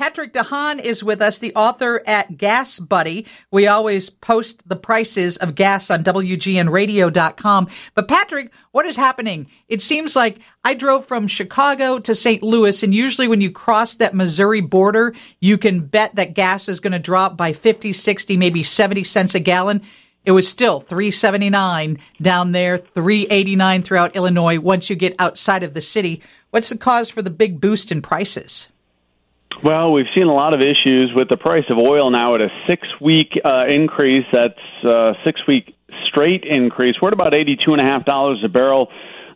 Patrick De Haan is with us, the author at GasBuddy. We always post the prices of gas on WGNradio.com. But Patrick, what is happening? It seems like I drove from Chicago to St. Louis, and usually when you cross that Missouri border, you can bet that gas is going to drop by 50, 60, maybe 70 cents a gallon. It was still 379 down there, 389 throughout Illinois once you get outside of the city. What's the cause for the big boost in prices? Well, we've seen a lot of issues with the price of oil now at a six week uh, increase. That's a six week straight increase. We're at about $82.5 a barrel.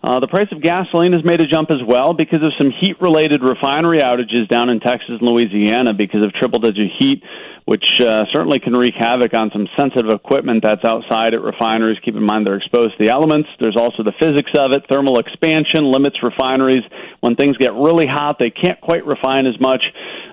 Uh, the price of gasoline has made a jump as well because of some heat related refinery outages down in Texas and Louisiana because of triple digit heat which uh, certainly can wreak havoc on some sensitive equipment that's outside at refineries. Keep in mind they're exposed to the elements. There's also the physics of it. Thermal expansion limits refineries. When things get really hot, they can't quite refine as much.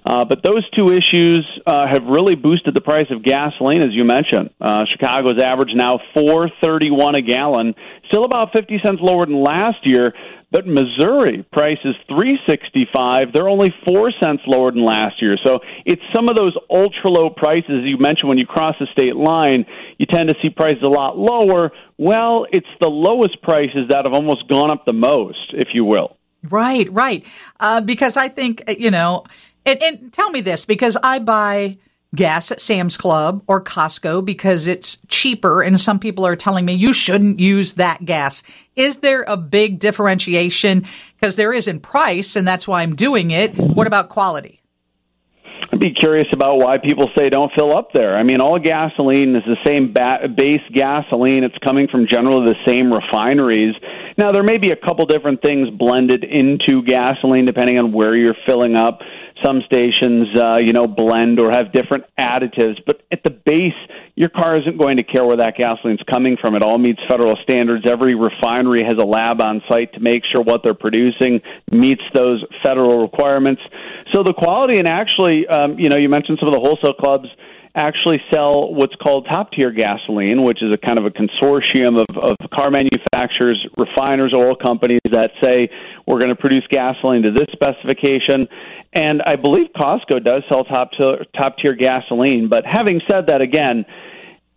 Uh, but those two issues uh, have really boosted the price of gasoline, as you mentioned. Uh, Chicago's average now 4.31 a gallon, still about 50 cents lower than last year. But Missouri price is 365. They're only 4 cents lower than last year. So it's some of those ultra low prices you mentioned when you cross the state line, you tend to see prices a lot lower. Well, it's the lowest prices that have almost gone up the most, if you will. Right, right. Uh, because I think, uh, you know, and, and tell me this because I buy gas at Sam's Club or Costco because it's cheaper. And some people are telling me you shouldn't use that gas. Is there a big differentiation? Because there is in price, and that's why I'm doing it. What about quality? I'd be curious about why people say don't fill up there. I mean, all gasoline is the same ba- base gasoline. It's coming from generally the same refineries. Now, there may be a couple different things blended into gasoline depending on where you're filling up. Some stations, uh, you know, blend or have different additives, but at the base, your car isn't going to care where that gasoline's coming from. It all meets federal standards. Every refinery has a lab on site to make sure what they're producing meets those federal requirements. So the quality, and actually, um, you know, you mentioned some of the wholesale clubs actually sell what's called top tier gasoline, which is a kind of a consortium of, of car manufacturers, refiners, oil companies that say we're going to produce gasoline to this specification. And I believe Costco does sell top top tier gasoline. But having said that, again,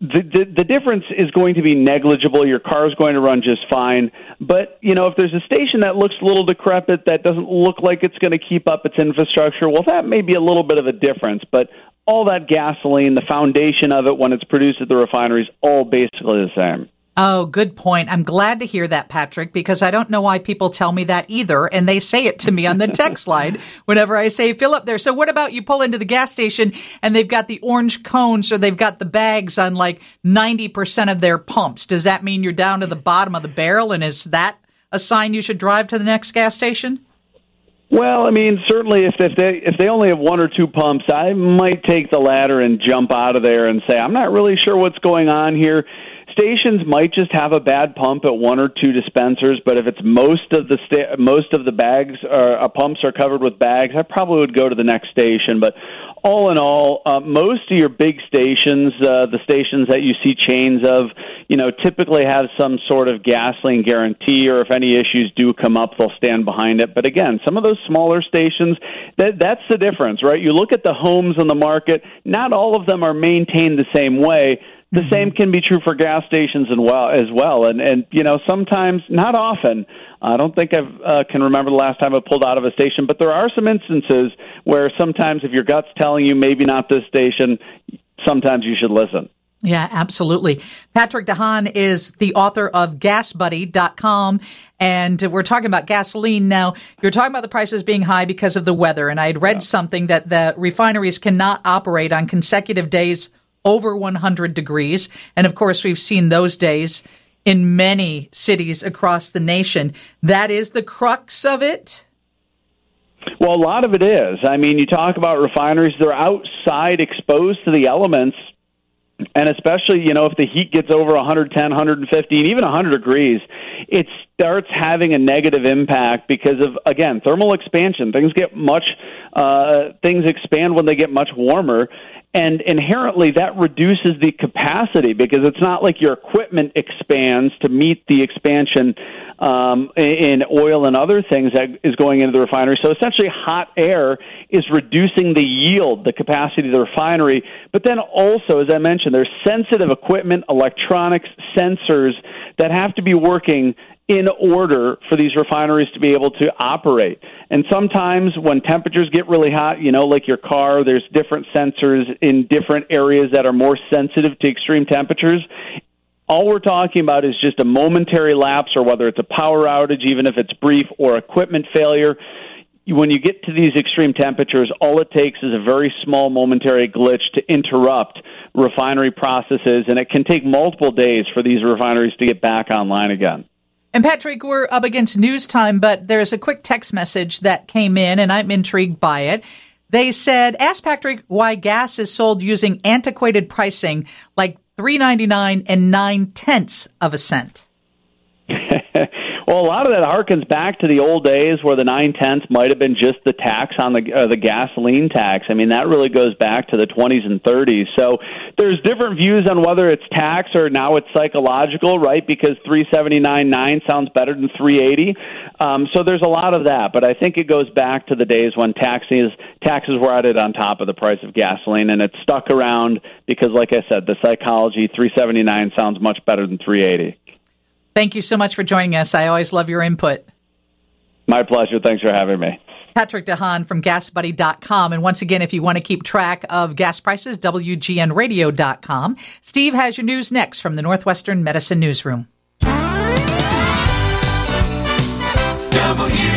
the, the the difference is going to be negligible. Your car is going to run just fine. But you know, if there's a station that looks a little decrepit, that doesn't look like it's going to keep up its infrastructure, well, that may be a little bit of a difference. But all that gasoline, the foundation of it when it's produced at the refineries, all basically the same. Oh, good point. I'm glad to hear that, Patrick, because I don't know why people tell me that either. And they say it to me on the text line whenever I say fill up there. So what about you pull into the gas station and they've got the orange cones or they've got the bags on like 90% of their pumps? Does that mean you're down to the bottom of the barrel? And is that a sign you should drive to the next gas station? Well, I mean, certainly if, if they if they only have one or two pumps, I might take the ladder and jump out of there and say I'm not really sure what's going on here stations might just have a bad pump at one or two dispensers, but if it's most of the sta- most of the bags or uh, pumps are covered with bags, I probably would go to the next station. But all in all, uh, most of your big stations, uh, the stations that you see chains of, you know, typically have some sort of gasoline guarantee, or if any issues do come up, they'll stand behind it. But again, some of those smaller stations, that that's the difference, right? You look at the homes on the market; not all of them are maintained the same way the mm-hmm. same can be true for gas stations and well as well. And and you know sometimes, not often. I don't think I uh, can remember the last time I pulled out of a station, but there are some instances where sometimes if your gut's telling you maybe not this station, sometimes you should listen. Yeah, absolutely. Patrick De Haan is the author of GasBuddy.com, and we're talking about gasoline now. You're talking about the prices being high because of the weather, and I had read yeah. something that the refineries cannot operate on consecutive days over 100 degrees. And of course, we've seen those days in many cities across the nation. That is the crux of it. Well, a lot of it is. I mean, you talk about refineries, they're outside exposed to the elements. And especially, you know, if the heat gets over 110, 150, and even 100 degrees, it starts having a negative impact because of, again, thermal expansion. Things get much, uh, things expand when they get much warmer and inherently that reduces the capacity because it's not like your equipment expands to meet the expansion um, in oil and other things that is going into the refinery. So essentially, hot air is reducing the yield, the capacity of the refinery. But then also, as I mentioned, there's sensitive equipment, electronics, sensors that have to be working in order for these refineries to be able to operate. And sometimes when temperatures get really hot, you know, like your car, there's different sensors in different areas that are more sensitive to extreme temperatures. All we're talking about is just a momentary lapse, or whether it's a power outage, even if it's brief, or equipment failure. When you get to these extreme temperatures, all it takes is a very small momentary glitch to interrupt refinery processes, and it can take multiple days for these refineries to get back online again. And Patrick, we're up against news time, but there's a quick text message that came in, and I'm intrigued by it. They said, "Ask Patrick why gas is sold using antiquated pricing, like three ninety nine and nine tenths of a cent." Well, a lot of that harkens back to the old days where the nine tenths might have been just the tax on the uh, the gasoline tax. I mean, that really goes back to the 20s and 30s. So there's different views on whether it's tax or now it's psychological, right? Because 379.9 sounds better than 380. Um, so there's a lot of that, but I think it goes back to the days when taxes taxes were added on top of the price of gasoline, and it's stuck around because, like I said, the psychology 379 sounds much better than 380. Thank you so much for joining us. I always love your input. My pleasure. Thanks for having me. Patrick De Haan from GasBuddy.com. And once again, if you want to keep track of gas prices, WGNRadio.com. Steve has your news next from the Northwestern Medicine Newsroom. WGN.